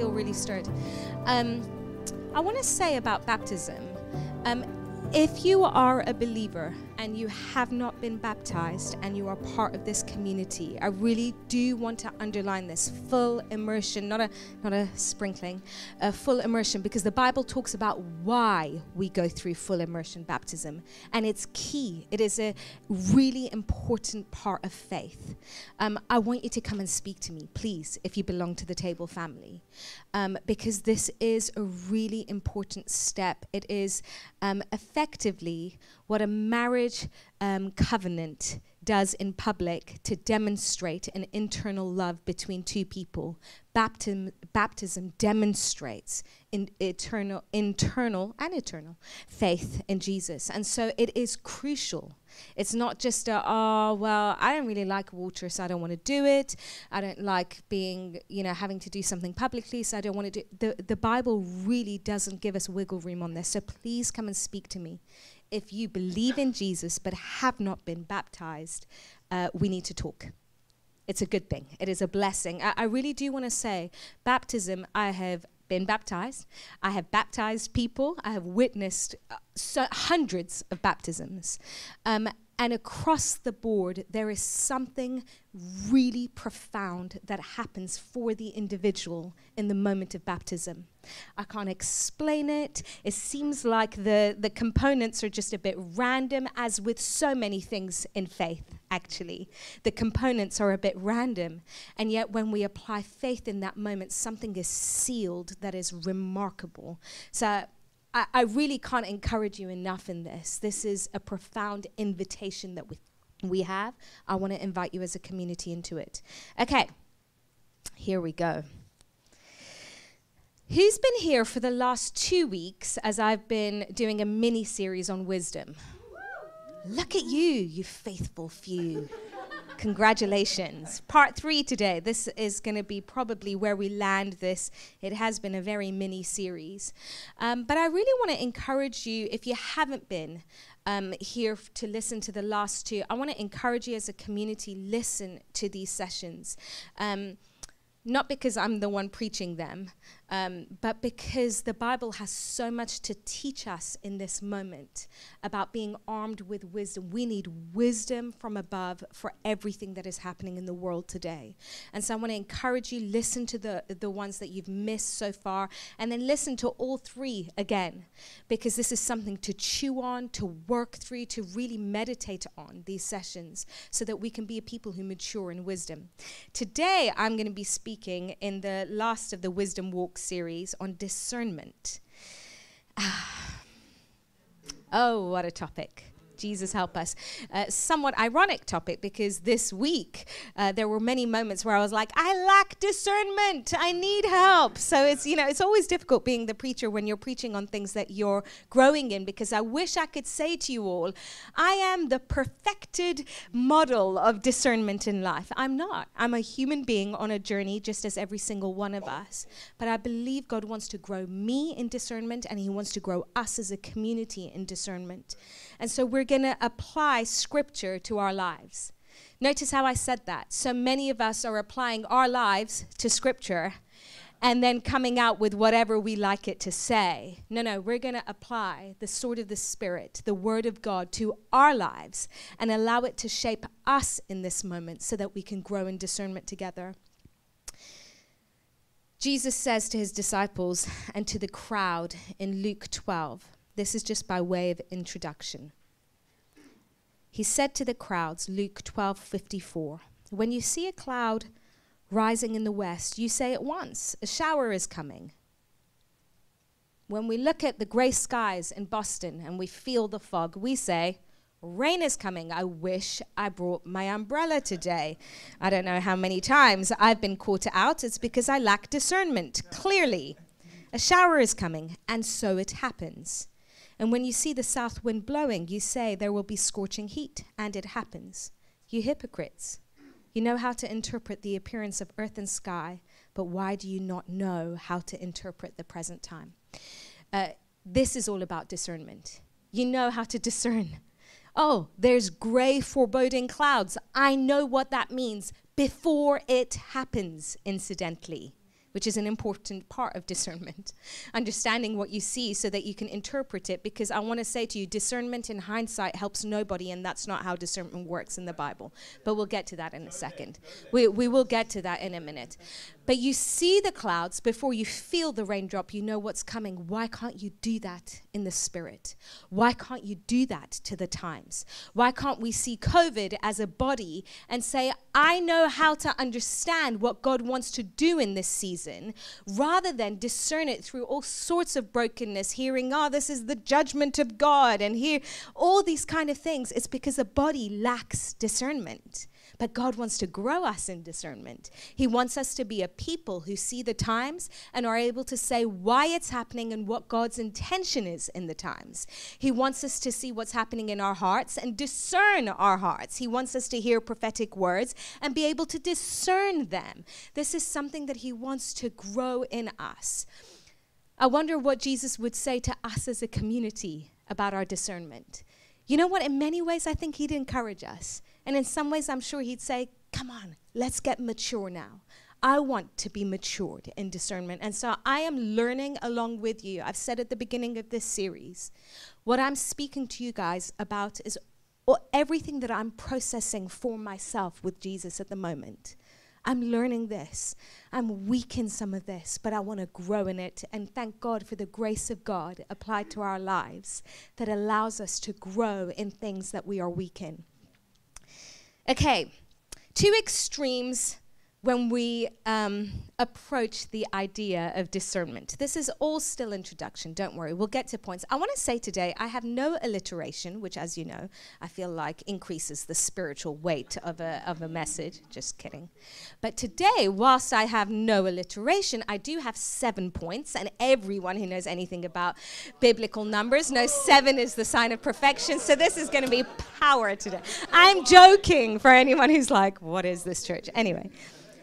feel really stirred. Um, I want to say about baptism. Um, if you are a believer and you have not been baptized and you are part of this community, I really do want to underline this full immersion, not a not a sprinkling, a full immersion because the Bible talks about why we go through full immersion baptism and it's key. It is a really important part of faith. Um, I want you to come and speak to me, please, if you belong to the table family, um, because this is a really important step. It is um, effectively what a marriage um, covenant does in public to demonstrate an internal love between two people. Baptism, baptism demonstrates in eternal, internal and eternal faith in Jesus. And so it is crucial. It's not just a, oh, well, I don't really like water, so I don't want to do it. I don't like being, you know, having to do something publicly, so I don't want to do the the Bible really doesn't give us wiggle room on this. So please come and speak to me if you believe in Jesus but have not been baptized, uh, we need to talk. It's a good thing. It is a blessing. I, I really do want to say, baptism, I have been baptized. I have baptized people. I have witnessed uh, so hundreds of baptisms. Um, and across the board, there is something really profound that happens for the individual in the moment of baptism. I can't explain it. It seems like the, the components are just a bit random, as with so many things in faith, actually. The components are a bit random. And yet, when we apply faith in that moment, something is sealed that is remarkable. So, I, I really can't encourage you enough in this. This is a profound invitation that we, we have. I want to invite you as a community into it. Okay, here we go. Who's been here for the last two weeks as I've been doing a mini series on wisdom? Look at you, you faithful few. Congratulations. Part three today. This is going to be probably where we land this. It has been a very mini series. Um, but I really want to encourage you, if you haven't been um, here f- to listen to the last two, I want to encourage you as a community, listen to these sessions. Um, not because I'm the one preaching them, um, but because the Bible has so much to teach us in this moment about being armed with wisdom. We need wisdom from above for everything that is happening in the world today. And so I want to encourage you listen to the the ones that you've missed so far and then listen to all three again because this is something to chew on, to work through, to really meditate on these sessions so that we can be a people who mature in wisdom. Today I'm going to be speaking in the last of the wisdom walks series on discernment. Ah. oh, what a topic. Jesus help us. Uh, somewhat ironic topic because this week uh, there were many moments where I was like, I lack discernment. I need help. So it's you know it's always difficult being the preacher when you're preaching on things that you're growing in because I wish I could say to you all, I am the perfected model of discernment in life. I'm not. I'm a human being on a journey just as every single one of us. But I believe God wants to grow me in discernment and He wants to grow us as a community in discernment. And so we're going to apply scripture to our lives. Notice how I said that. So many of us are applying our lives to scripture and then coming out with whatever we like it to say. No, no, we're going to apply the sword of the Spirit, the Word of God, to our lives and allow it to shape us in this moment so that we can grow in discernment together. Jesus says to his disciples and to the crowd in Luke 12, this is just by way of introduction. He said to the crowds, Luke 12:54, "When you see a cloud rising in the west, you say at once, a shower is coming." When we look at the gray skies in Boston and we feel the fog, we say, Rain is coming. I wish I brought my umbrella today. I don't know how many times I've been caught out. It's because I lack discernment, clearly. A shower is coming, and so it happens. And when you see the south wind blowing, you say there will be scorching heat, and it happens. You hypocrites. You know how to interpret the appearance of earth and sky, but why do you not know how to interpret the present time? Uh, this is all about discernment. You know how to discern. Oh, there's gray, foreboding clouds. I know what that means before it happens, incidentally. Which is an important part of discernment. Understanding what you see so that you can interpret it, because I want to say to you, discernment in hindsight helps nobody, and that's not how discernment works in the Bible. But we'll get to that in a second. We, we will get to that in a minute. But you see the clouds before you feel the raindrop, you know what's coming. Why can't you do that in the spirit? Why can't you do that to the times? Why can't we see COVID as a body and say, I know how to understand what God wants to do in this season, rather than discern it through all sorts of brokenness, hearing, oh, this is the judgment of God, and hear all these kind of things? It's because the body lacks discernment. But God wants to grow us in discernment. He wants us to be a people who see the times and are able to say why it's happening and what God's intention is in the times. He wants us to see what's happening in our hearts and discern our hearts. He wants us to hear prophetic words and be able to discern them. This is something that He wants to grow in us. I wonder what Jesus would say to us as a community about our discernment. You know what? In many ways, I think He'd encourage us. And in some ways, I'm sure he'd say, Come on, let's get mature now. I want to be matured in discernment. And so I am learning along with you. I've said at the beginning of this series, what I'm speaking to you guys about is everything that I'm processing for myself with Jesus at the moment. I'm learning this. I'm weak in some of this, but I want to grow in it. And thank God for the grace of God applied to our lives that allows us to grow in things that we are weak in. Okay, two extremes when we um, approach the idea of discernment. This is all still introduction, don't worry, we'll get to points. I want to say today I have no alliteration, which, as you know, I feel like increases the spiritual weight of a, of a message. Just kidding. But today, whilst I have no alliteration, I do have seven points, and everyone who knows anything about biblical numbers knows seven is the sign of perfection, so this is going to be power today. I'm joking for anyone who's like, what is this church? Anyway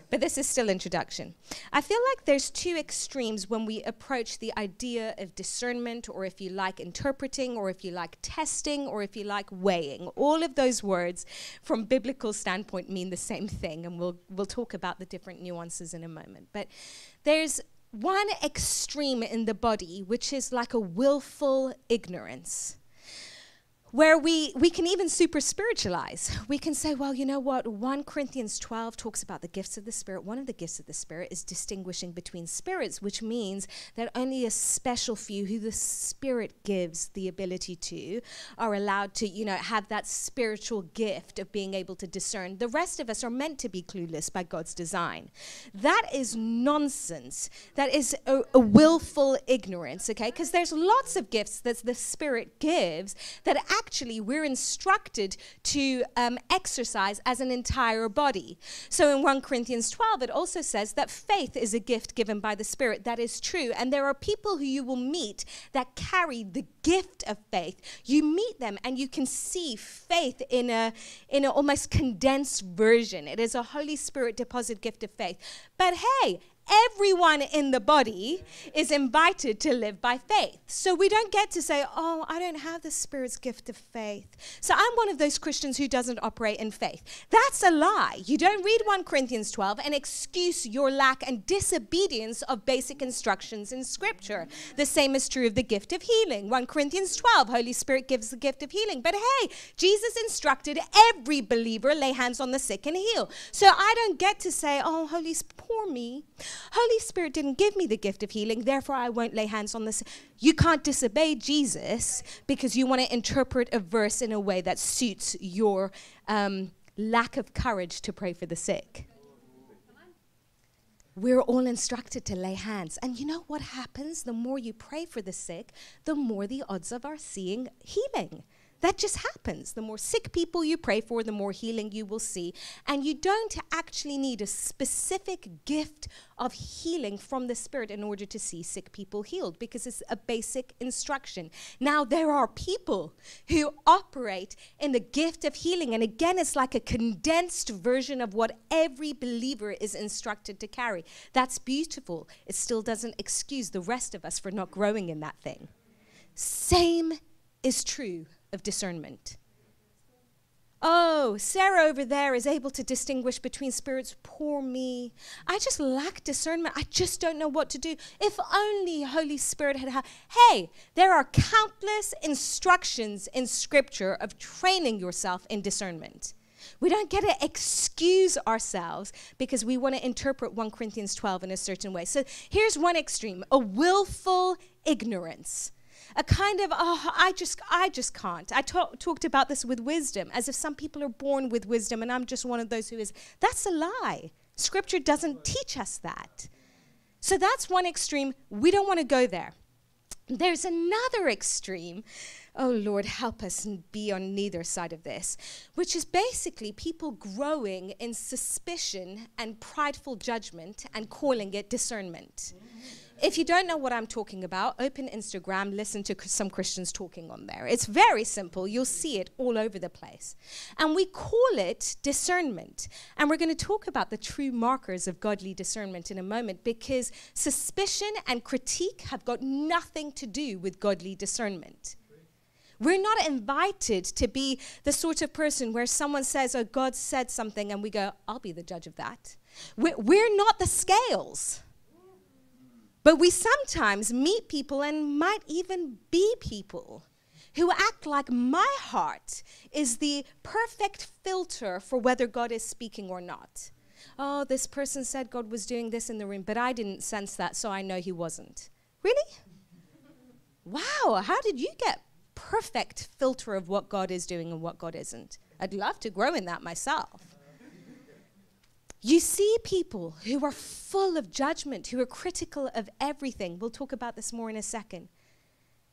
but this is still introduction. I feel like there's two extremes when we approach the idea of discernment, or if you like interpreting, or if you like testing, or if you like weighing. All of those words, from biblical standpoint, mean the same thing, and we'll we'll talk about the different nuances in a moment. But there's one extreme in the body, which is like a willful ignorance where we, we can even super spiritualize. We can say, well, you know what? 1 Corinthians 12 talks about the gifts of the Spirit. One of the gifts of the Spirit is distinguishing between spirits, which means that only a special few who the Spirit gives the ability to are allowed to, you know, have that spiritual gift of being able to discern. The rest of us are meant to be clueless by God's design. That is nonsense. That is a, a willful ignorance, okay? Because there's lots of gifts that the Spirit gives that actually we're instructed to um, exercise as an entire body. So in 1 Corinthians 12, it also says that faith is a gift given by the Spirit. That is true. And there are people who you will meet that carry the gift of faith. You meet them and you can see faith in a in an almost condensed version. It is a Holy Spirit deposit gift of faith. But hey, everyone in the body is invited to live by faith. So we don't get to say, oh, I don't have the Spirit's gift of faith. So I'm one of those Christians who doesn't operate in faith. That's a lie. You don't read 1 Corinthians 12 and excuse your lack and disobedience of basic instructions in Scripture. The same is true of the gift of healing. 1 Corinthians 12, Holy Spirit gives the gift of healing. But hey, Jesus instructed every believer lay hands on the sick and heal. So I don't get to say, oh, Holy Spirit, poor me. Holy Spirit didn't give me the gift of healing, therefore I won't lay hands on this. You can't disobey Jesus because you want to interpret a verse in a way that suits your um, lack of courage to pray for the sick. We're all instructed to lay hands. And you know what happens? The more you pray for the sick, the more the odds of our seeing healing. That just happens. The more sick people you pray for, the more healing you will see. And you don't actually need a specific gift of healing from the Spirit in order to see sick people healed because it's a basic instruction. Now, there are people who operate in the gift of healing. And again, it's like a condensed version of what every believer is instructed to carry. That's beautiful. It still doesn't excuse the rest of us for not growing in that thing. Same is true of discernment. Oh, Sarah over there is able to distinguish between spirits. Poor me. I just lack discernment. I just don't know what to do. If only Holy Spirit had had. Hey, there are countless instructions in Scripture of training yourself in discernment. We don't get to excuse ourselves because we want to interpret 1 Corinthians 12 in a certain way. So here's one extreme a willful ignorance a kind of oh i just i just can't. I talk, talked about this with wisdom as if some people are born with wisdom and i'm just one of those who is. That's a lie. Scripture doesn't teach us that. So that's one extreme. We don't want to go there. There's another extreme. Oh lord help us and be on neither side of this which is basically people growing in suspicion and prideful judgment and calling it discernment. mm-hmm if you don't know what I'm talking about, open Instagram, listen to some Christians talking on there. It's very simple. You'll see it all over the place. And we call it discernment. And we're going to talk about the true markers of godly discernment in a moment because suspicion and critique have got nothing to do with godly discernment. We're not invited to be the sort of person where someone says, Oh, God said something, and we go, I'll be the judge of that. We're, not the scales. But we sometimes meet people and might even be people who act like my heart is the perfect filter for whether God is speaking or not. Oh, this person said God was doing this in the room, but I didn't sense that, so I know he wasn't. Really? wow, how did you get perfect filter of what God is doing and what God isn't? I'd love to grow in that myself. You see people who are full of judgment, who are critical of everything. We'll talk about this more in a second.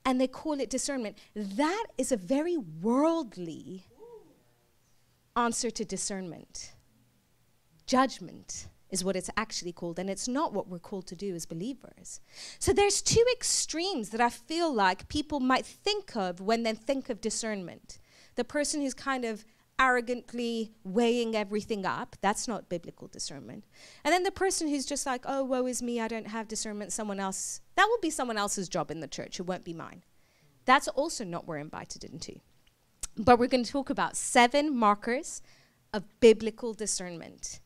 And they call it discernment. That is a very worldly answer to discernment. Judgment is what it's actually called, and it's not what we're called to do as believers. So there's two extremes that I feel like people might think of when they think of discernment. The person who's kind of arrogantly weighing everything up. That's not biblical discernment. And then the person who's just like, oh, woe is me, I don't have discernment, someone else, that will be someone else's job in the church, it won't be mine. That's also not what we're invited into. But we're going to talk about seven markers of biblical discernment.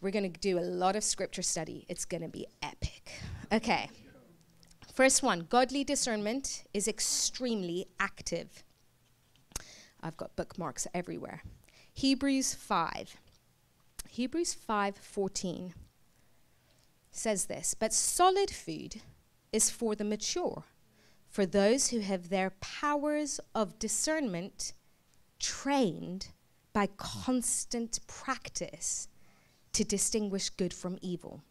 We're going to do a lot of scripture study. It's going to be epic. Okay. First one godly discernment is extremely active. I've got bookmarks everywhere. Hebrews 5. Hebrews 5:14 says this, but solid food is for the mature, for those who have their powers of discernment trained by constant practice to distinguish good from evil.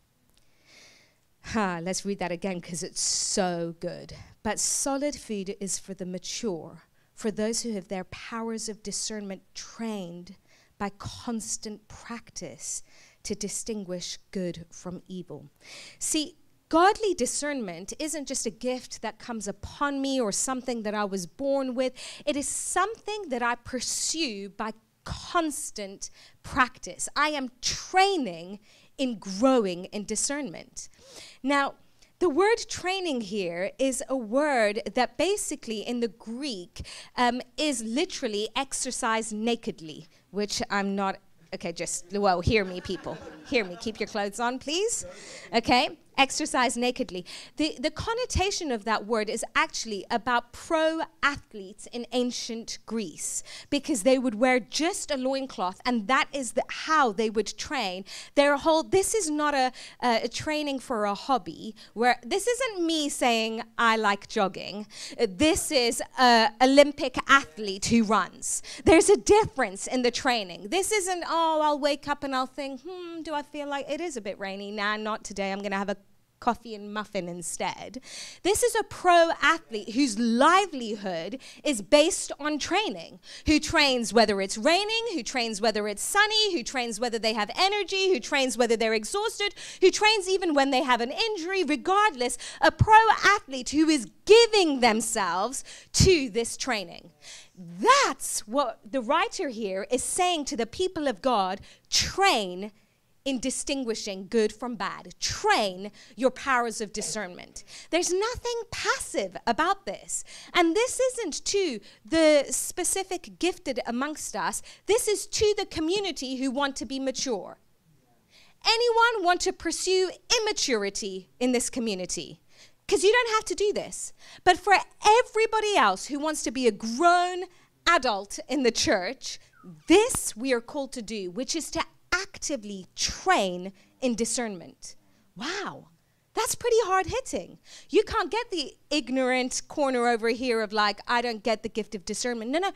Ha, let's read that again because it's so good. But solid food is for the mature for those who have their powers of discernment trained by constant practice to distinguish good from evil. See, godly discernment isn't just a gift that comes upon me or something that I was born with, it is something that I pursue by constant practice. I am training in growing in discernment. Now, the word training here is a word that basically in the Greek um, is literally exercise nakedly, which I'm not Okay, just, well, hear me, people. hear me. Keep your clothes on, please. Okay? Exercise nakedly. The, the connotation of that word is actually about pro athletes in ancient Greece because they would wear just a loincloth and that is the, how they would train. Their whole, this is not a, a training for a hobby where this isn't me saying I like jogging. This is an Olympic athlete who runs. There's a difference in the training. This isn't, oh, I'll wake up and I'll think, hmm, do I feel like it is a bit rainy? Nah, not today. I'm going to have a coffee and muffin instead. This is a pro athlete whose livelihood is based on training, who trains whether it's raining, who trains whether it's sunny, who trains whether they have energy, who trains whether they're exhausted, who trains even when they have an injury, regardless, a pro athlete who is giving themselves to this training. That's what the writer here is saying to the people of God train in distinguishing good from bad. Train your powers of discernment. There's nothing passive about this. And this isn't to the specific gifted amongst us, this is to the community who want to be mature. Anyone want to pursue immaturity in this community? Because you don't have to do this. But for everybody else who wants to be a grown adult in the church, this we are called to do, which is to actively train in discernment. Wow. That's pretty hard hitting. You can't get the ignorant corner over here of like, I don't get the gift of discernment. No, no.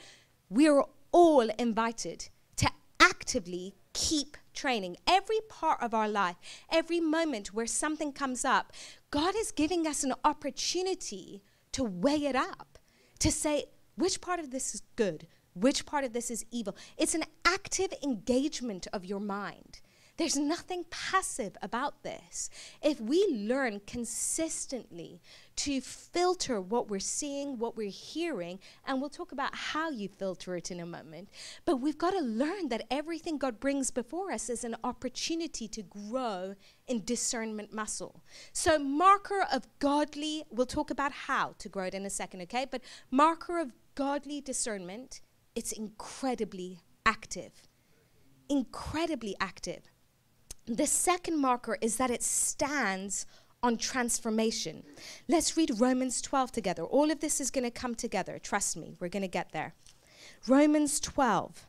We're all invited to actively keep training. Every part of our life, every moment where something comes up, God is giving us an opportunity to weigh it up, to say, which part of this is good? Which part of this is evil? It's an active engagement of your mind. There's nothing passive about this. If we learn consistently to filter what we're seeing, what we're hearing, and we'll talk about how you filter it in a moment, but we've got to learn that everything God brings before us is an opportunity to grow in discernment muscle. So, marker of godly, we'll talk about how to grow it in a second, okay? But marker of godly discernment, it's incredibly active. Incredibly active. The second marker is that it stands on transformation. Let's read Romans 12 together. All of this is going to come together. Trust me, we're going to get there. Romans 12,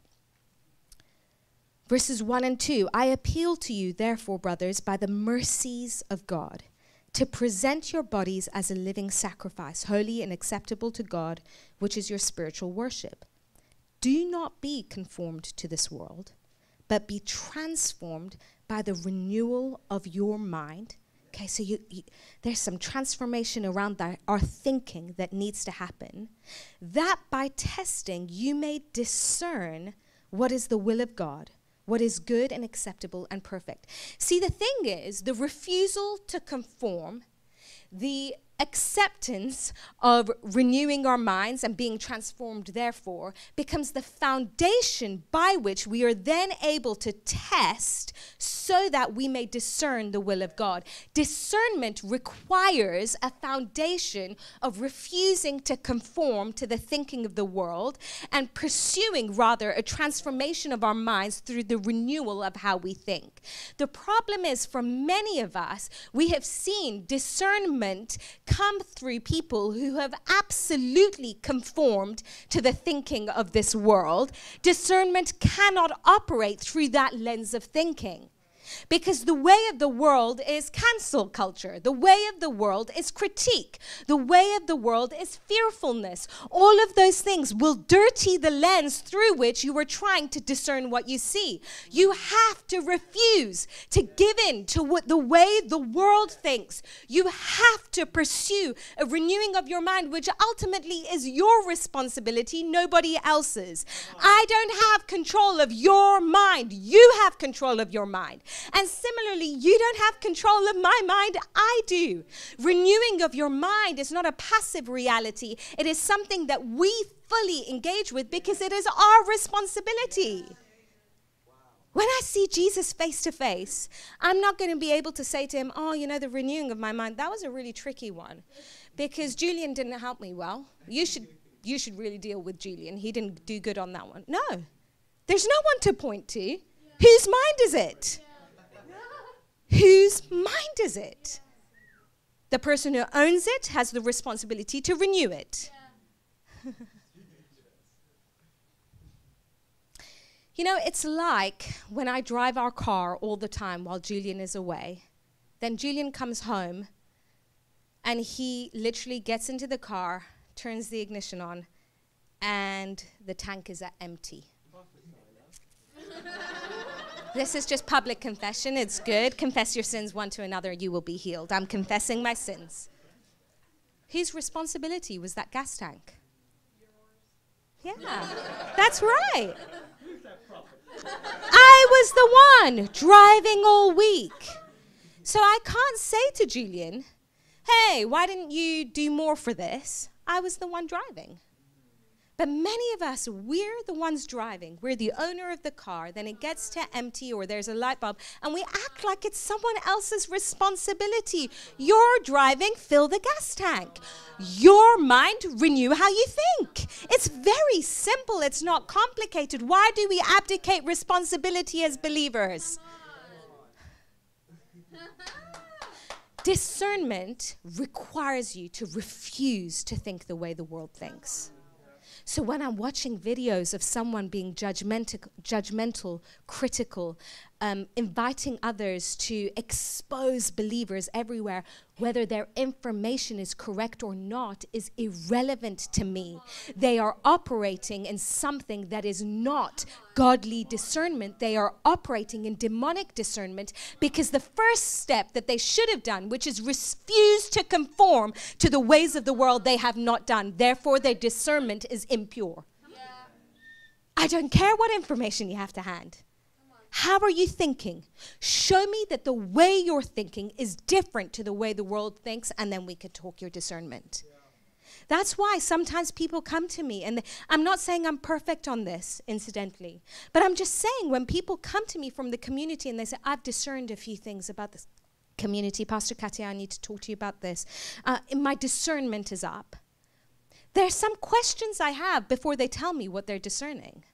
verses 1 and 2. I appeal to you, therefore, brothers, by the mercies of God, to present your bodies as a living sacrifice, holy and acceptable to God, which is your spiritual worship. Do not be conformed to this world, but be transformed by the renewal of your mind. Okay, so you, you, there's some transformation around our thinking that needs to happen. That by testing, you may discern what is the will of God, what is good and acceptable and perfect. See, the thing is, the refusal to conform, the acceptance of renewing our minds and being transformed, therefore, becomes the foundation by which we are then able to test so that we may discern the will of God. Discernment requires a foundation of refusing to conform to the thinking of the world and pursuing, rather, a transformation of our minds through the renewal of how we think. The problem is, for many of us, we have seen discernment come through people who have absolutely conformed to the thinking of this world. Discernment cannot operate through that lens of thinking. Because the way of the world is cancel culture. The way of the world is critique. The way of the world is fearfulness. All of those things will dirty the lens through which you are trying to discern what you see. You have to refuse to give in to what the way the world thinks. You have to pursue a renewing of your mind, which ultimately is your responsibility, nobody else's. I don't have control of your mind. You have control of your mind. And similarly, you don't have control of my mind, I do. Renewing of your mind is not a passive reality, it is something that we fully engage with because it is our responsibility. When I see Jesus face to face, I'm not going to be able to say to him, Oh, you know, the renewing of my mind, that was a really tricky one because Julian didn't help me well. You should, you should really deal with Julian. He didn't do good on that one. No, there's no one to point to. Yeah. Whose mind is it? Whose mind is it? The person who owns it has the responsibility to renew it. Yeah. you know, it's like when I drive our car all the time while Julian is away. Then Julian comes home and he literally gets into the car, turns the ignition on, and the tank is empty. This is just public confession. It's good. Confess your sins one to another, you will be healed. I'm confessing my sins. Whose responsibility was that gas tank? Yeah, that's right. I was the one driving all week. So I can't say to Julian, hey, why didn't you do more for this? I was the one driving. But many of us, we're the ones driving. We're the owner of the car. Then it gets to empty or there's a light bulb, and we act like it's someone else's responsibility. You're driving, fill the gas tank. Your mind, renew how you think. It's very simple, it's not complicated. Why do we abdicate responsibility as believers? Discernment requires you to refuse to think the way the world thinks. So when I'm watching videos of someone being judgmental, judgmental critical, um, inviting others to expose believers everywhere, whether their information is correct or not, is irrelevant to me. They are operating in something that is not godly discernment. They are operating in demonic discernment because the first step that they should have done, which is refuse to conform to the ways of the world, they have not done. Therefore, their discernment is impure. Yeah. I don't care what information you have to hand. How are you thinking? Show me that the way you're thinking is different to the way the world thinks, and then we could talk your discernment. That's why sometimes people come to me, and I'm not saying I'm perfect on this, incidentally, but I'm just saying when people come to me from the community and they say, I've discerned a few things about this community, Pastor Katia, I need to talk to you about this. Uh, my discernment is up. There's some questions I have before they tell me what they're discerning.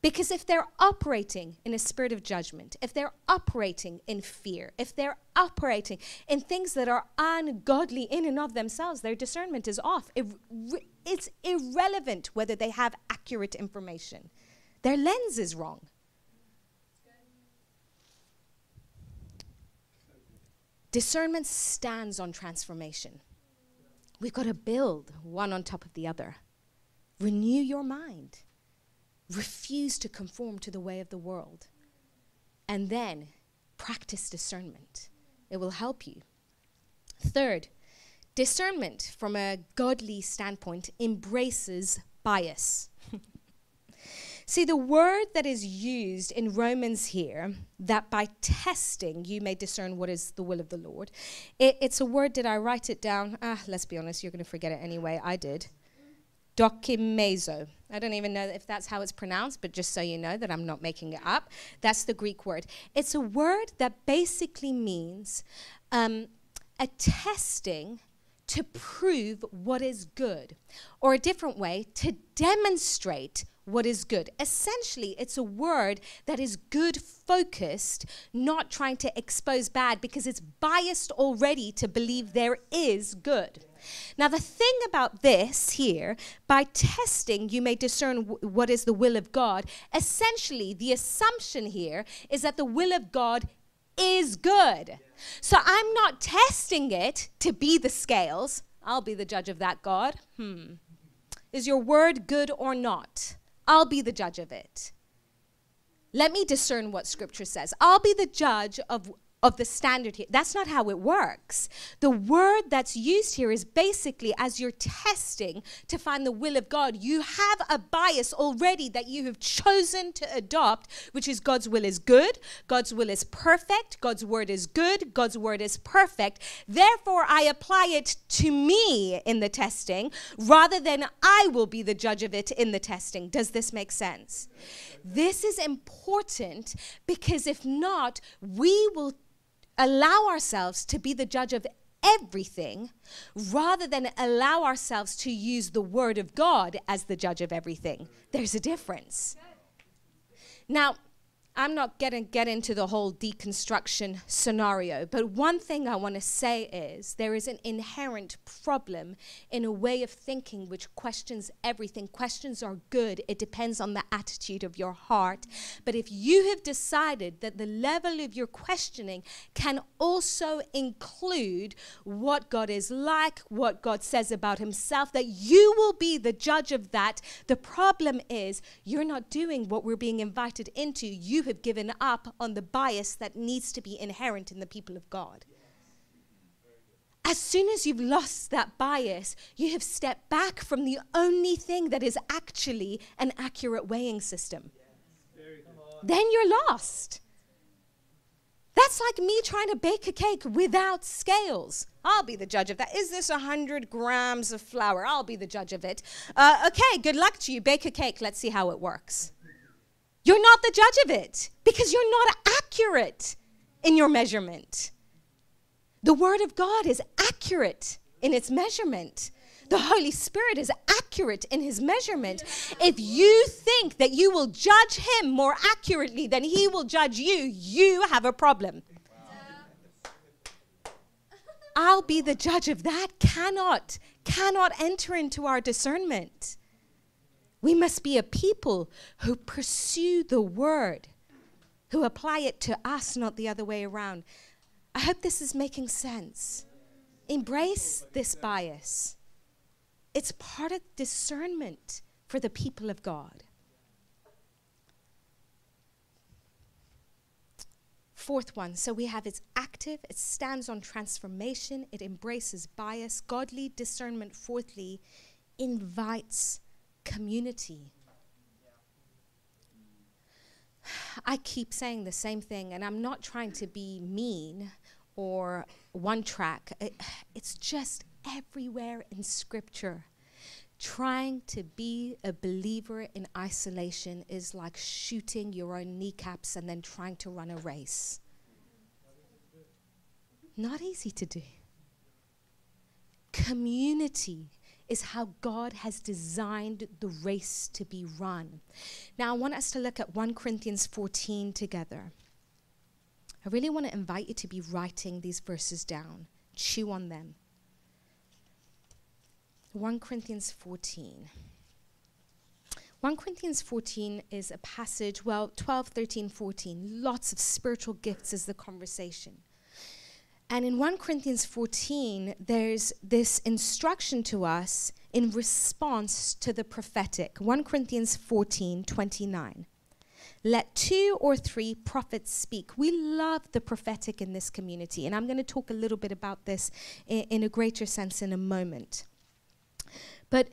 Because if they're operating in a spirit of judgment, if they're operating in fear, if they're operating in things that are ungodly in and of themselves, their discernment is off. It, it's irrelevant whether they have accurate information, their lens is wrong. Discernment stands on transformation. We've got to build one on top of the other. Renew your mind refuse to conform to the way of the world. And then practice discernment. It will help you. Third, discernment from a godly standpoint embraces bias. See, the word that is used in Romans here, that by testing you may discern what is the will of the Lord, it, it's a word, did I write it down? Ah, let's be honest, you're going to forget it anyway. I did dokimazo. I don't even know if that's how it's pronounced, but just so you know that I'm not making it up, that's the Greek word. It's a word that basically means um, attesting to prove what is good, or a different way, to demonstrate what is good. Essentially, it's a word that is good focused, not trying to expose bad because it's biased already to believe there is good. Now, the thing about this here, by testing, you may discern what is the will of God. Essentially, the assumption here is that the will of God is good. So I'm not testing it to be the scales. I'll be the judge of that, God. Hmm. Is your word good or not? I'll be the judge of it. Let me discern what scripture says. I'll be the judge of of the standard here. That's not how it works. The word that's used here is basically as you're testing to find the will of God, you have a bias already that you have chosen to adopt, which is God's will is good, God's will is perfect, God's word is good, God's word is perfect. Therefore, I apply it to me in the testing rather than I will be the judge of it in the testing. Does this make sense? This is important because if not, we will allow ourselves to be the judge of everything rather than allow ourselves to use the word of God as the judge of everything. There's a difference. Now, I'm not going to get into the whole deconstruction scenario, but one thing I want to say is there is an inherent problem in a way of thinking which questions everything. Questions are good, it depends on the attitude of your heart. But if you have decided that the level of your questioning can also include what God is like, what God says about Himself, that you will be the judge of that, the problem is you're not doing what we're being invited into. You have given up on the bias that needs to be inherent in the people of God. As soon as you've lost that bias, you have stepped back from the only thing that is actually an accurate weighing system. Then you're lost. That's like me trying to bake a cake without scales. I'll be the judge of that. Is this 100 grams of flour? I'll be the judge of it. Uh, okay, good luck to you. Bake a cake. Let's see how it works. You're not the judge of it because you're not accurate in your measurement. The Word of God is accurate in its measurement. The Holy Spirit is accurate in his measurement. If you think that you will judge him more accurately than he will judge you, you have a problem. I'll be the judge of that. Cannot, cannot enter into our discernment. We must be a people who pursue the word, who apply it to us, not the other way around. I hope this is making sense. Embrace this bias. It's part of discernment for the people of God. Fourth one, so we have it's active, it stands on transformation, it embraces bias. Godly discernment, fourthly, invites community. I keep saying the same thing, and I'm not trying to be mean or one track. It, it's just everywhere in Scripture. Trying to be a believer in isolation is like shooting your own kneecaps and then trying to run a race. Not easy to do. Community is how God has designed the race to be run. Now, I want us to look at 1 Corinthians 14 together. I really want to invite you to be writing these verses down, chew on them. 1 Corinthians 14. 1 Corinthians 14 is a passage, well, 12, 13, 14. Lots of spiritual gifts is the conversation. And in 1 Corinthians 14, there's this instruction to us in response to the prophetic. 1 Corinthians 14, 29. Let two or three prophets speak. We love the prophetic in this community, and I'm going to talk a little bit about this in, in a greater sense in a moment. But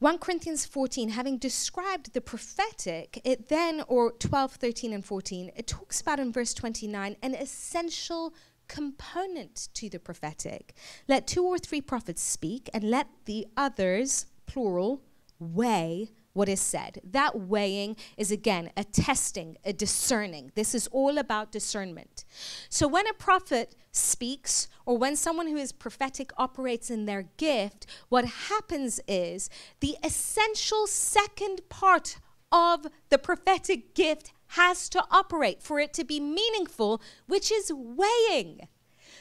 1 Corinthians 14, having described the prophetic, it then, or 12, 13, and 14, it talks about in verse 29 an essential component to the prophetic. Let two or three prophets speak, and let the others, plural, weigh what is said. That weighing is again a testing, a discerning. This is all about discernment. So when a prophet speaks or when someone who is prophetic operates in their gift, what happens is the essential second part of the prophetic gift has to operate for it to be meaningful, which is weighing.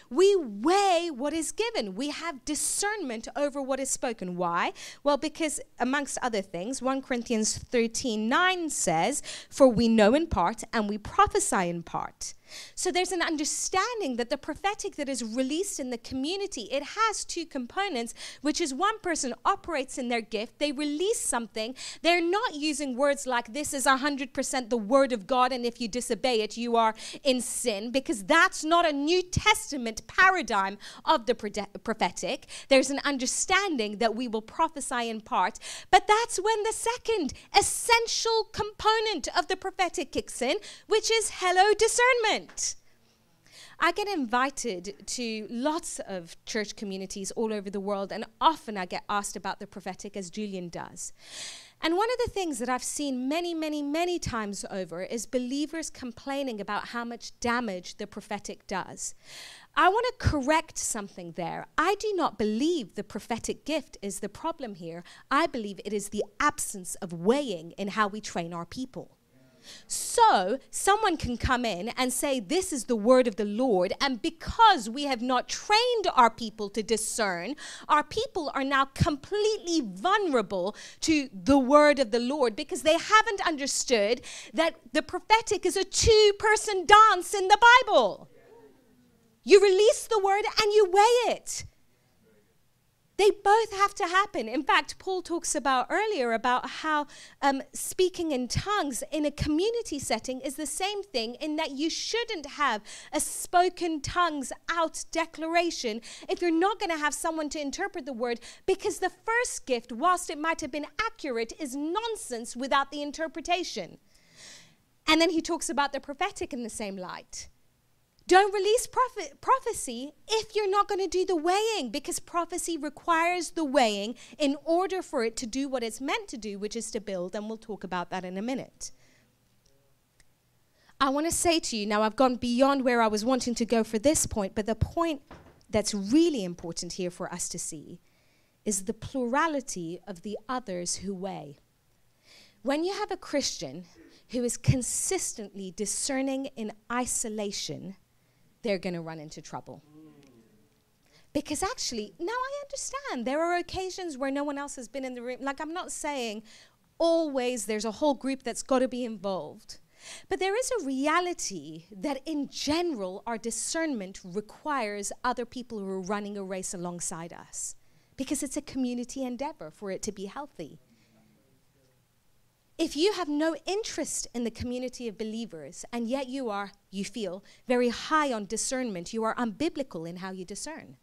We weigh what is given. We have discernment over what is spoken. Why? Well, because amongst other things, 1 Corinthians 13 9 says, For we know in part and we prophesy in part. So there's an understanding that the prophetic that is released in the community, it has two components, which is one person operates in their gift, they release something, they're not using words like this is 100% the word of God and if you disobey it you are in sin because that's not a New Testament paradigm of the prophetic. There's an understanding that we will prophesy in part, but that's when the second essential component of the prophetic kicks in, which is hello discernment. I get invited to lots of church communities all over the world, and often I get asked about the prophetic, as Julian does. And one of the things that I've seen many, many, many times over is believers complaining about how much damage the prophetic does. I want to correct something there. I do not believe the prophetic gift is the problem here. I believe it is the absence of weighing in how we train our people. So someone can come in and say, This is the word of the Lord. And because we have not trained our people to discern, our people are now completely vulnerable to the word of the Lord because they haven't understood that the prophetic is a two person dance in the Bible. You release the word and you weigh it. They both have to happen. In fact, Paul talks about earlier about how um, speaking in tongues in a community setting is the same thing in that you shouldn't have a spoken tongues out declaration if you're not going to have someone to interpret the word, because the first gift, whilst it might have been accurate, is nonsense without the interpretation. And then he talks about the prophetic in the same light. Don't release prophecy if you're not going to do the weighing because prophecy requires the weighing in order for it to do what it's meant to do, which is to build. And we'll talk about that in a minute. I want to say to you now, I've gone beyond where I was wanting to go for this point, but the point that's really important here for us to see is the plurality of the others who weigh. When you have a Christian who is consistently discerning in isolation, they're going to run into trouble. Because actually, now I understand there are occasions where no one else has been in the room. Like, I'm not saying always there's a whole group that's got to be involved. But there is a reality that, in general, our discernment requires other people who are running a race alongside us because it's a community endeavor for it to be healthy. If you have no interest in the community of believers and yet you are, you feel, very high on discernment, you are unbiblical in how you discern.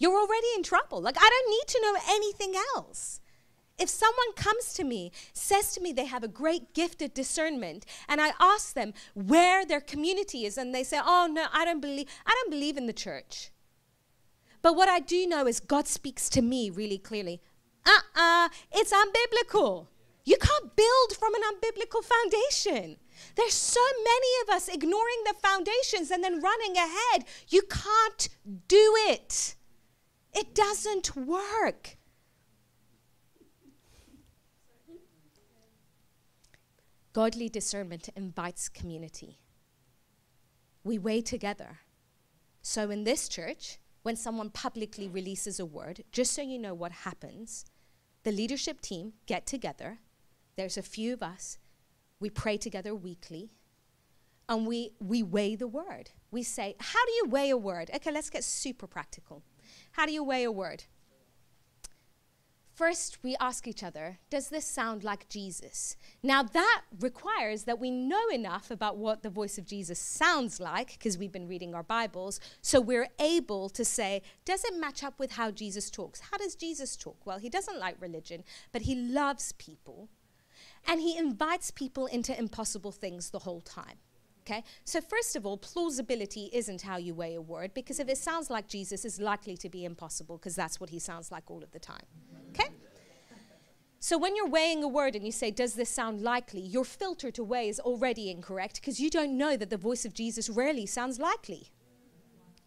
You're already in trouble. Like, I don't need to know anything else. If someone comes to me, says to me they have a great gift of discernment, and I ask them where their community is, and they say, "Oh no, I don't believe I don't believe in the church." But what I do know is God speaks to me really clearly. Uh-uh, it's unbiblical. You can't build from an unbiblical foundation. There's so many of us ignoring the foundations and then running ahead. You can't do it. It doesn't work. Godly discernment invites community. We weigh together. So in this church, when someone publicly releases a word, just so you know what happens, the leadership team get together. There's a few of us. We pray together weekly. And we, we weigh the word. We say, How do you weigh a word? Okay, let's get super practical. How do you weigh a word? First, we ask each other, does this sound like Jesus? Now, that requires that we know enough about what the voice of Jesus sounds like, because we've been reading our Bibles, so we're able to say, does it match up with how Jesus talks? How does Jesus talk? Well, he doesn't like religion, but he loves people, and he invites people into impossible things the whole time. Okay? So, first of all, plausibility isn't how you weigh a word because if it sounds like Jesus, it's likely to be impossible because that's what he sounds like all of the time. Okay? So, when you're weighing a word and you say, Does this sound likely? your filter to weigh is already incorrect because you don't know that the voice of Jesus rarely sounds likely.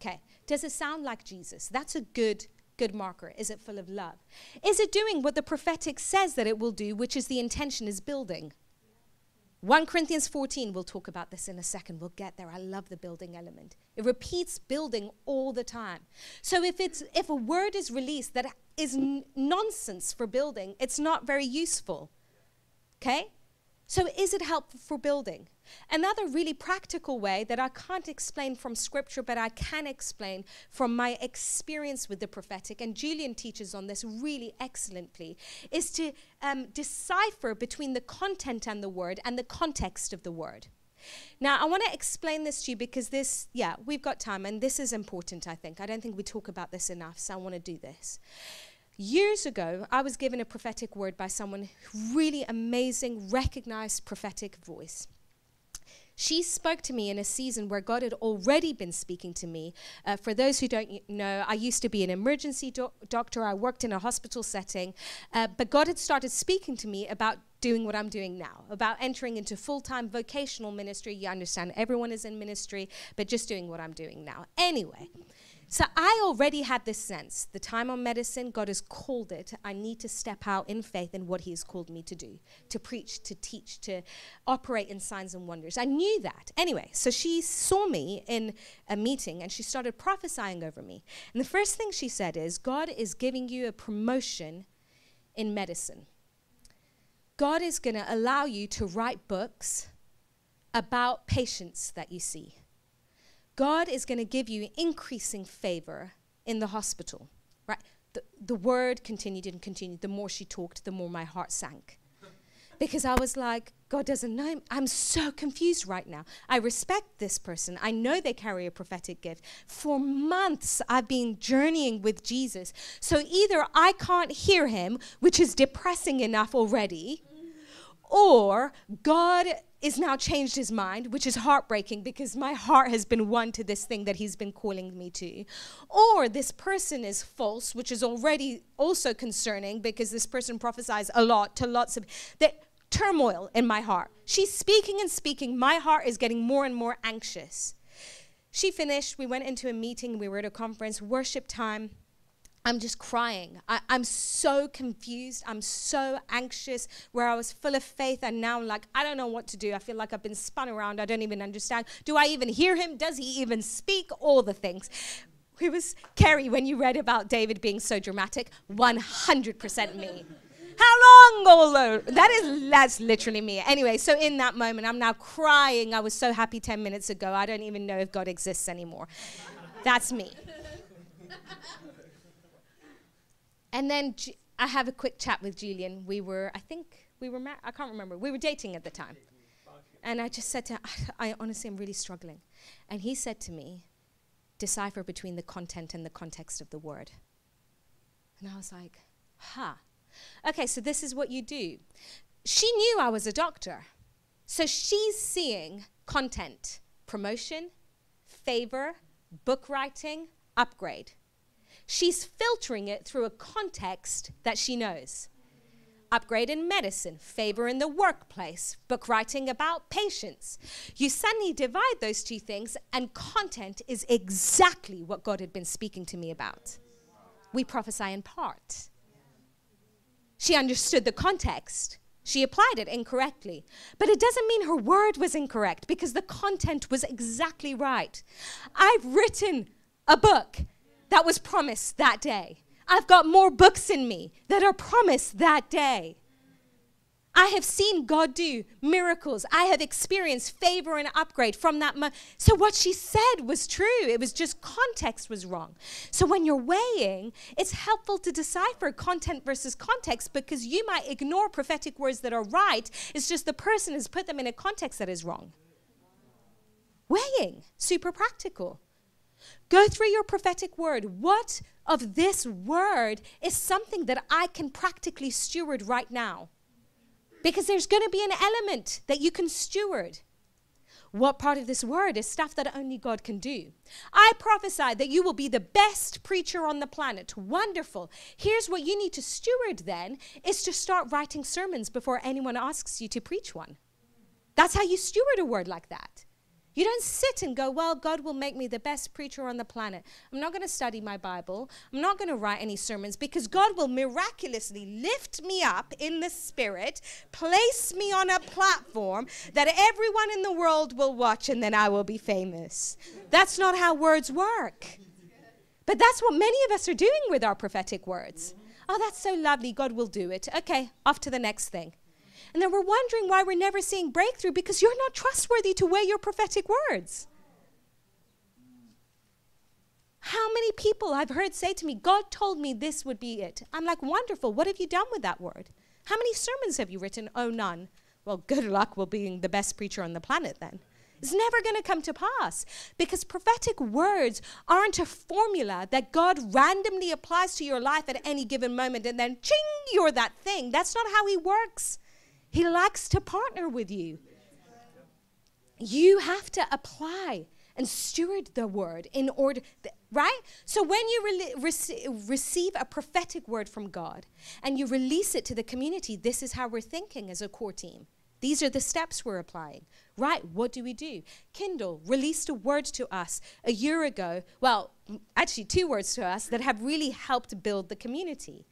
Okay? Does it sound like Jesus? That's a good good marker? Is it full of love? Is it doing what the prophetic says that it will do, which is the intention is building? 1 Corinthians 14, we'll talk about this in a second. We'll get there. I love the building element. It repeats building all the time. So if it's if a word is released that is n- nonsense for building, it's not very useful. Okay? So is it helpful for building? Another really practical way that I can't explain from scripture, but I can explain from my experience with the prophetic, and Julian teaches on this really excellently, is to um, decipher between the content and the word and the context of the word. Now, I want to explain this to you because this, yeah, we've got time, and this is important, I think. I don't think we talk about this enough, so I want to do this. Years ago, I was given a prophetic word by someone really amazing, recognized prophetic voice. She spoke to me in a season where God had already been speaking to me. Uh, for those who don't know, I used to be an emergency do- doctor, I worked in a hospital setting, uh, but God had started speaking to me about doing what I'm doing now, about entering into full time vocational ministry. You understand, everyone is in ministry, but just doing what I'm doing now. Anyway. So I already had this sense the time on medicine, God has called it. I need to step out in faith in what He has called me to do to preach, to teach, to operate in signs and wonders. I knew that. Anyway, so she saw me in a meeting and she started prophesying over me. And the first thing she said is, God is giving you a promotion in medicine. God is going to allow you to write books about patients that you see. God is going to give you increasing favor in the hospital, right? The, the word continued and continued. The more she talked, the more my heart sank. Because I was like, God doesn't know him. I'm so confused right now. I respect this person. I know they carry a prophetic gift. For months, I've been journeying with Jesus. So either I can't hear him, which is depressing enough already, or God is now changed his mind, which is heartbreaking because my heart has been won to this thing that he's been calling me to. Or this person is false, which is already also concerning because this person prophesies a lot to lots of that turmoil in my heart. She's speaking and speaking. My heart is getting more and more anxious. She finished. We went into a meeting. We were at a conference, worship time. I'm just crying. I, am so confused. I'm so anxious. Where I was full of faith, and now I'm like, I don't know what to do. I feel like I've been spun around. I don't even understand. Do I even hear him? Does he even speak? All the things. It was Kerry when you read about David being so dramatic. 100% me. How long, although? That is, that's literally me. Anyway, so in that moment, I'm now crying. I was so happy 10 minutes ago. I don't even know if God exists anymore. That's me. And then I have a quick chat with Julian. We were, I think we were, I can't remember. We were dating at the time. And I just said to him, I, I honestly am really struggling. And he said to me, decipher between the content and the context of the word. And I was like, huh. Okay, so this is what you do. She knew I was a doctor. So she's seeing content, promotion, favor, book writing, upgrade. She's filtering it through a context that she knows. Upgrade in medicine, favor in the workplace, book writing about patients. You suddenly divide those two things, and content is exactly what God had been speaking to me about. We prophesy in part. She understood the context. She applied it incorrectly. But it doesn't mean her word was incorrect because the content was exactly right. I've written a book that was promised that day. I've got more books in me that are promised that day. I have seen God do miracles. I have experienced favor and upgrade from that. Mo- so what she said was true. It was just context was wrong. So when you're weighing, it's helpful to decipher content versus context because you might ignore prophetic words that are right. It's just the person has put them in a context that is wrong. Weighing, super practical. Go through your prophetic word. What of this word is something that I can practically steward right now? Because there's going to be an element that you can steward. What part of this word is stuff that only God can do? I prophesy that you will be the best preacher on the planet. Wonderful. Here's what you need to steward then is to start writing sermons before anyone asks you to preach one. That's how you steward a word like that. You don't sit and go, Well, God will make me the best preacher on the planet. I'm not going to study my Bible. I'm not going to write any sermons because God will miraculously lift me up in the spirit, place me on a platform that everyone in the world will watch, and then I will be famous. That's not how words work. But that's what many of us are doing with our prophetic words. Oh, that's so lovely. God will do it. Okay, off to the next thing. And then we're wondering why we're never seeing breakthrough because you're not trustworthy to weigh your prophetic words. How many people I've heard say to me, God told me this would be it? I'm like, wonderful. What have you done with that word? How many sermons have you written? Oh, none. Well, good luck with being the best preacher on the planet then. It's never going to come to pass because prophetic words aren't a formula that God randomly applies to your life at any given moment and then ching, you're that thing. That's not how He works. He likes to partner with you. You have to apply and steward the word in order, right? So when you re- rec- receive a prophetic word from God and you release it to the community, this is how we're thinking as a core team. These are the steps we're applying. Right, what do we do? Kindle released a word to us a year ago. Well, actually, two words to us that have really helped build the community.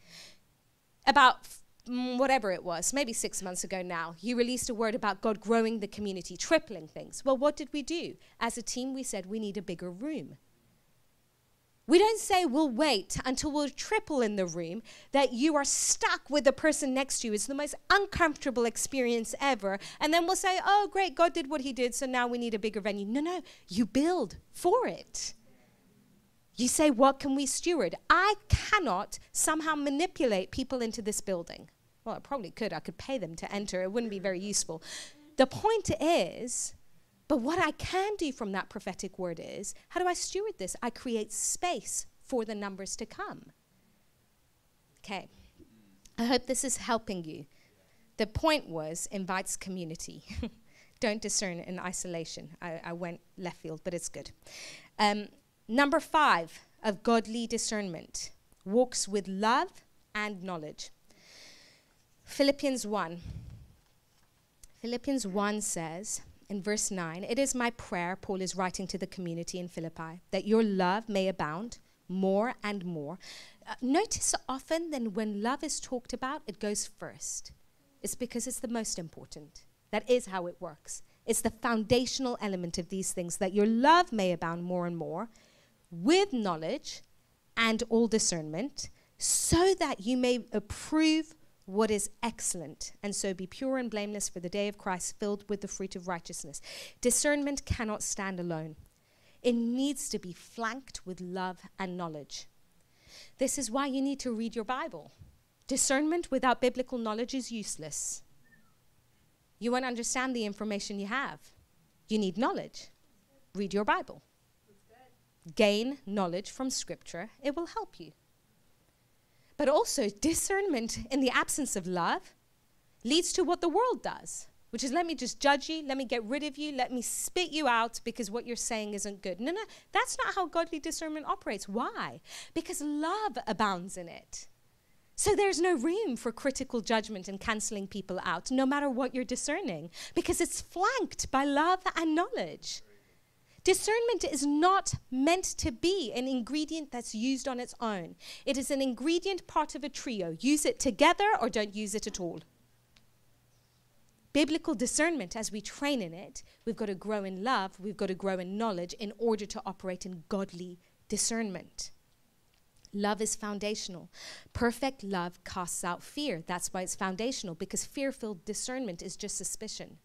About Whatever it was, maybe six months ago now, you released a word about God growing the community, tripling things. Well, what did we do? As a team, we said we need a bigger room. We don't say we'll wait until we'll triple in the room, that you are stuck with the person next to you. It's the most uncomfortable experience ever. And then we'll say, oh, great, God did what he did, so now we need a bigger venue. No, no, you build for it. You say, what can we steward? I cannot somehow manipulate people into this building. Well, I probably could. I could pay them to enter. It wouldn't be very useful. The point is, but what I can do from that prophetic word is, how do I steward this? I create space for the numbers to come. Okay. I hope this is helping you. the point was invites community. Don't discern in isolation. I, I, went left field, but it's good. Um, number five of godly discernment walks with love and knowledge. Philippians 1. Philippians 1 says, in verse 9, it is my prayer, Paul is writing to the community in Philippi, that your love may abound more and more. Uh, notice often then when love is talked about, it goes first. It's because it's the most important. That is how it works. It's the foundational element of these things that your love may abound more and more with knowledge and all discernment, so that you may approve what is excellent, and so be pure and blameless for the day of Christ, filled with the fruit of righteousness. Discernment cannot stand alone, it needs to be flanked with love and knowledge. This is why you need to read your Bible. Discernment without biblical knowledge is useless. You won't understand the information you have. You need knowledge. Read your Bible. Gain knowledge from Scripture, it will help you. But also, discernment in the absence of love leads to what the world does, which is let me just judge you, let me get rid of you, let me spit you out because what you're saying isn't good. No, no, that's not how godly discernment operates. Why? Because love abounds in it. So there's no room for critical judgment and canceling people out, no matter what you're discerning, because it's flanked by love and knowledge. Discernment is not meant to be an ingredient that's used on its own. It is an ingredient part of a trio. Use it together or don't use it at all. Biblical discernment, as we train in it, we've got to grow in love, we've got to grow in knowledge in order to operate in godly discernment. Love is foundational. Perfect love casts out fear. That's why it's foundational, because fear filled discernment is just suspicion.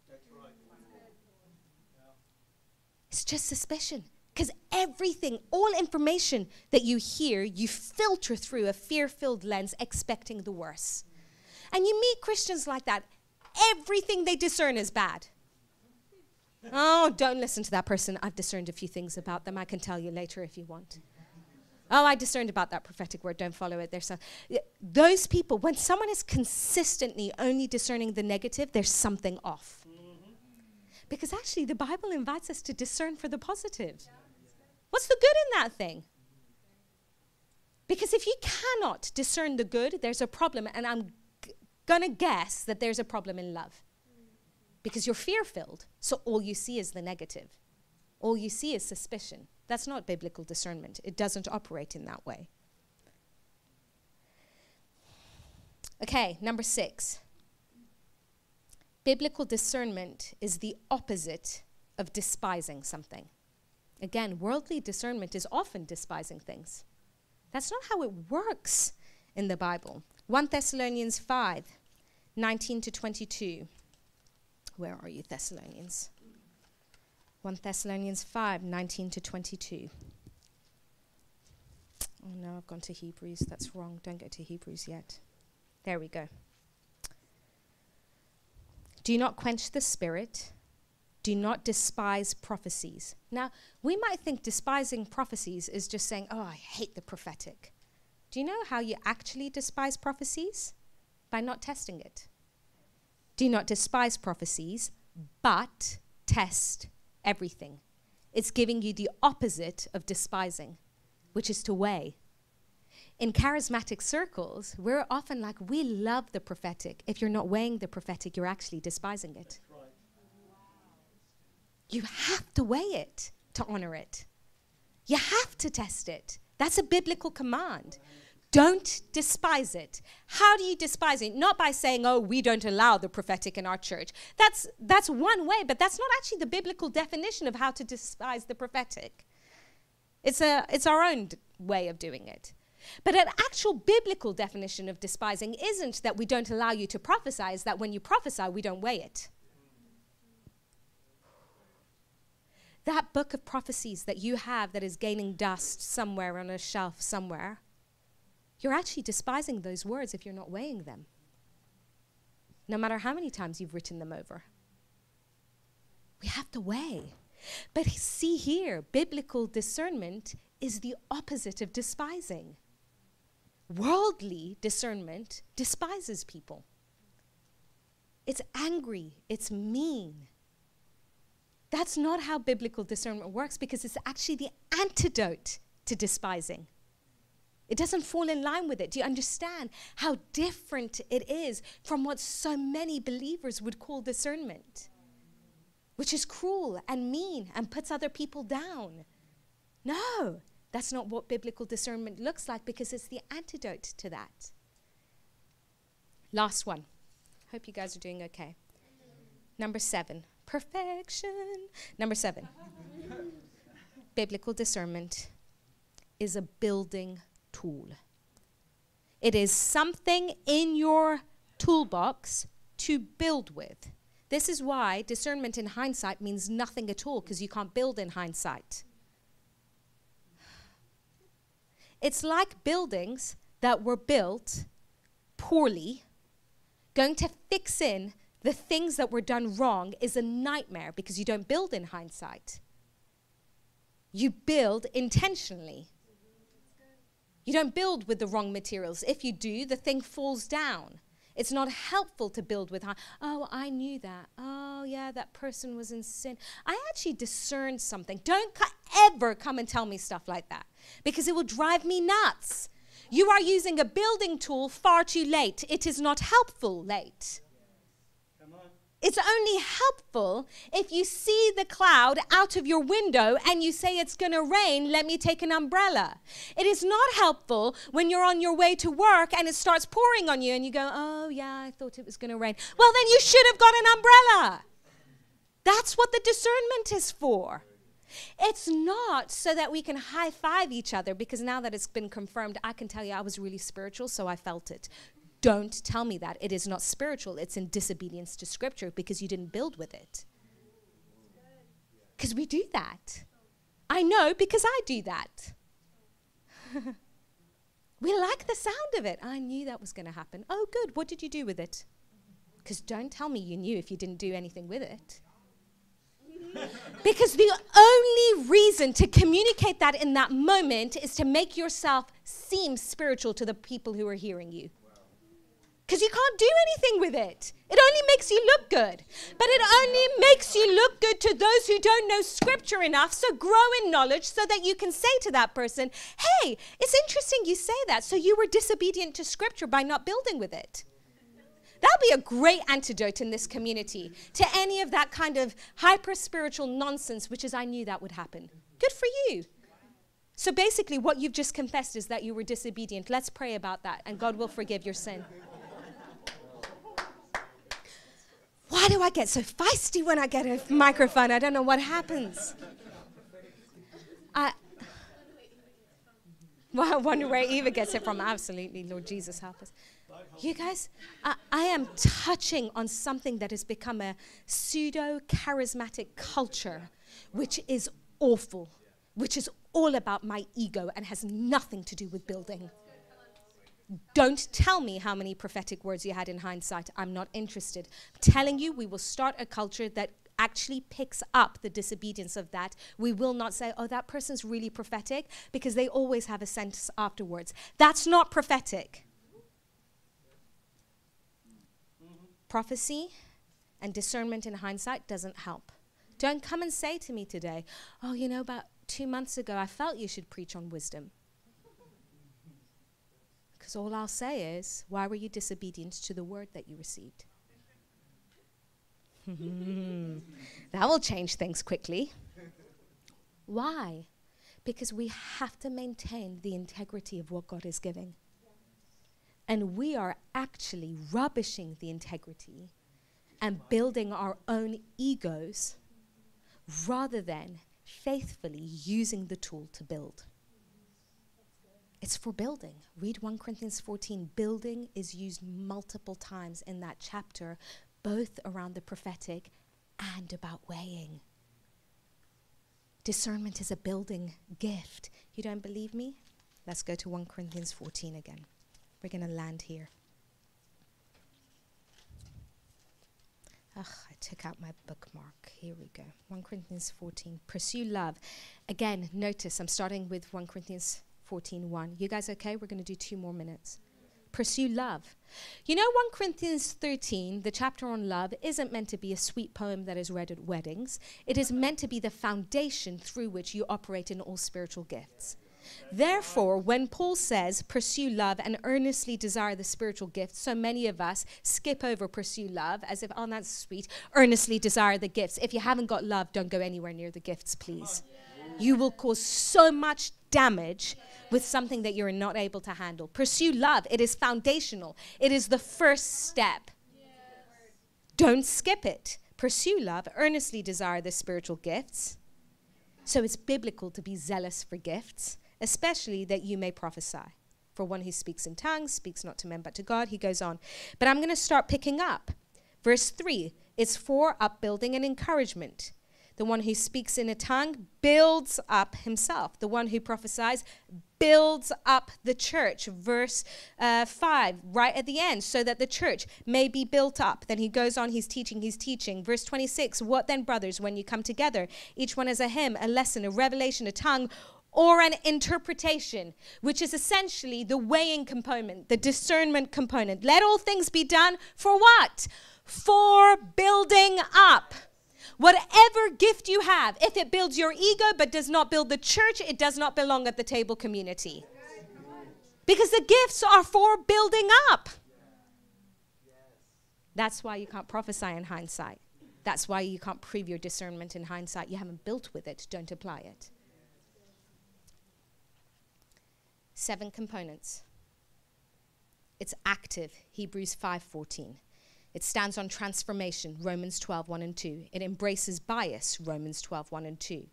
It's just suspicion. Because everything, all information that you hear, you filter through a fear filled lens, expecting the worst. And you meet Christians like that. Everything they discern is bad. Oh, don't listen to that person. I've discerned a few things about them. I can tell you later if you want. Oh, I discerned about that prophetic word. Don't follow it. There's those people, when someone is consistently only discerning the negative, there's something off. Because actually, the Bible invites us to discern for the positive. What's the good in that thing? Because if you cannot discern the good, there's a problem. And I'm g- going to guess that there's a problem in love. Because you're fear filled. So all you see is the negative, all you see is suspicion. That's not biblical discernment, it doesn't operate in that way. Okay, number six. Biblical discernment is the opposite of despising something. Again, worldly discernment is often despising things. That's not how it works in the Bible. 1 Thessalonians 5 19 to 22. Where are you, Thessalonians? 1 Thessalonians 5 19 to 22. Oh no, I've gone to Hebrews. That's wrong. Don't go to Hebrews yet. There we go. Do not quench the spirit. Do not despise prophecies. Now, we might think despising prophecies is just saying, oh, I hate the prophetic. Do you know how you actually despise prophecies? By not testing it. Do not despise prophecies, but test everything. It's giving you the opposite of despising, which is to weigh in charismatic circles, we're often like, we love the prophetic. If you're not weighing the prophetic, you're actually despising it. Right. You have to weigh it to honor it. You have to test it. That's a biblical command. Don't despise it. How do you despise it? Not by saying, "Oh, we don't allow the prophetic in our church." That's that's one way, but that's not actually the biblical definition of how to despise the prophetic. It's a it's our own d- way of doing it. But an actual biblical definition of despising isn't that we don't allow you to prophesy, is that when you prophesy, we don't weigh it. That book of prophecies that you have that is gaining dust somewhere on a shelf somewhere, you're actually despising those words if you're not weighing them. No matter how many times you've written them over. We have to weigh. But see here, biblical discernment is the opposite of despising. Worldly discernment despises people. it's angry, it's mean. That's not how biblical discernment works because it's actually the antidote to despising. It doesn't fall in line with it. Do you understand how different it is from what so many believers would call discernment? Which is cruel and mean and puts other people down. No, that's not what biblical discernment looks like because it's the antidote to that. Last one. Hope you guys are doing okay. Number seven, perfection. Number seven, biblical discernment is a building tool. It is something in your toolbox to build with. This is why discernment in hindsight means nothing at all because you can't build in hindsight. It's like buildings that were built poorly Going to fix in the things that were done wrong is a nightmare because you don't build in hindsight. You build intentionally. You don't build with the wrong materials. If you do, the thing falls down. It's not helpful to build with, oh, I knew that. Oh, yeah, that person was in sin. I actually discerned something. Don't ever come and tell me stuff like that because it will drive me nuts. You are using a building tool far too late. It is not helpful late. It's only helpful if you see the cloud out of your window and you say it's going to rain, let me take an umbrella. It is not helpful when you're on your way to work and it starts pouring on you and you go, oh, yeah, I thought it was going to rain. Well, then you should have got an umbrella. That's what the discernment is for. It's not so that we can high five each other because now that it's been confirmed, I can tell you I was really spiritual, so I felt it. Don't tell me that. It is not spiritual, it's in disobedience to scripture because you didn't build with it. Because we do that. I know because I do that. we like the sound of it. I knew that was going to happen. Oh, good. What did you do with it? Because don't tell me you knew if you didn't do anything with it. Because the only reason to communicate that in that moment is to make yourself seem spiritual to the people who are hearing you. Because you can't do anything with it. It only makes you look good. But it only makes you look good to those who don't know scripture enough. So grow in knowledge so that you can say to that person, hey, it's interesting you say that. So you were disobedient to scripture by not building with it. That would be a great antidote in this community to any of that kind of hyper spiritual nonsense, which is, I knew that would happen. Good for you. So basically, what you've just confessed is that you were disobedient. Let's pray about that, and God will forgive your sin. Why do I get so feisty when I get a microphone? I don't know what happens. I, I wonder where Eva gets it from. Absolutely, Lord Jesus, help us. You guys, I, I, am touching on something that has become a pseudo charismatic culture, which is awful, which is all about my ego and has nothing to do with building. Don't tell me how many prophetic words you had in hindsight. I'm not interested. I'm telling you, we will start a culture that actually picks up the disobedience of that. We will not say, oh, that person's really prophetic, because they always have a sentence afterwards. That's not prophetic. prophecy and discernment in hindsight doesn't help. Don't come and say to me today, oh, you know, about two months ago, I felt you should preach on wisdom. Because all I'll say is, why were you disobedient to the word that you received? Mm-hmm. that will change things quickly. Why? Because we have to maintain the integrity of what God is giving. And we are actually rubbishing the integrity and building our own egos rather than faithfully using the tool to build. It's for building. Read 1 Corinthians 14. Building is used multiple times in that chapter, both around the prophetic and about weighing. Discernment is a building gift. You don't believe me? Let's go to 1 Corinthians 14 again. We're going to land here. Ugh, I took out my bookmark. Here we go. 1 Corinthians 14. Pursue love. Again, notice I'm starting with 1 Corinthians 14 1. You guys okay? We're going to do two more minutes. Pursue love. You know, 1 Corinthians 13, the chapter on love, isn't meant to be a sweet poem that is read at weddings. It is meant to be the foundation through which you operate in all spiritual gifts. Therefore, when Paul says, pursue love and earnestly desire the spiritual gifts, so many of us skip over pursue love as if, oh, that's sweet. Earnestly desire the gifts. If you haven't got love, don't go anywhere near the gifts, please. You will cause so much damage with something that you're not able to handle. Pursue love, it is foundational, it is the first step. Don't skip it. Pursue love, earnestly desire the spiritual gifts. So it's biblical to be zealous for gifts, especially that you may prophesy. For one who speaks in tongues, speaks not to men but to God, he goes on. But I'm going to start picking up. Verse 3 it's for upbuilding and encouragement. The one who speaks in a tongue builds up himself. The one who prophesies builds up the church. Verse uh, 5, right at the end, so that the church may be built up. Then he goes on, he's teaching, he's teaching. Verse 26, what then, brothers, when you come together? Each one has a hymn, a lesson, a revelation, a tongue, or an interpretation, which is essentially the weighing component, the discernment component. Let all things be done for what? For building up. Whatever gift you have, if it builds your ego but does not build the church, it does not belong at the table community. Because the gifts are for building up. That's why you can't prophesy in hindsight. That's why you can't prove your discernment in hindsight. You haven't built with it, don't apply it. Seven components. It's active, Hebrews 5:14. It stands on transformation, Romans 12, 1 and 2. It embraces bias, Romans 12, 1 and 2.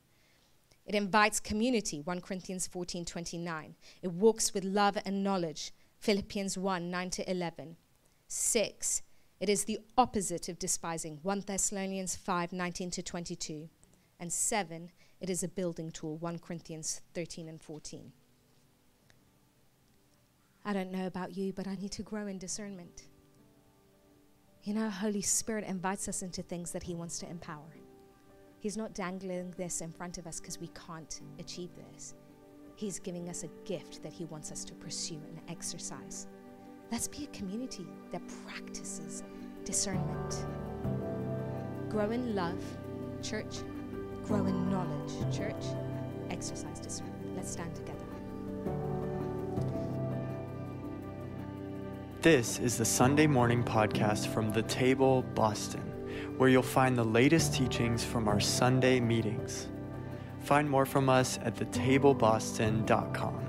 It invites community, 1 Corinthians 14, 29. It walks with love and knowledge, Philippians 1, 9 to 11. Six, it is the opposite of despising, 1 Thessalonians 5, 19 to 22. And seven, it is a building tool, 1 Corinthians 13 and 14. I don't know about you, but I need to grow in discernment. You know, Holy Spirit invites us into things that He wants to empower. He's not dangling this in front of us because we can't achieve this. He's giving us a gift that He wants us to pursue and exercise. Let's be a community that practices discernment. Grow in love, church. Grow in knowledge, church. Exercise discernment. Let's stand together. This is the Sunday morning podcast from The Table, Boston, where you'll find the latest teachings from our Sunday meetings. Find more from us at thetableboston.com.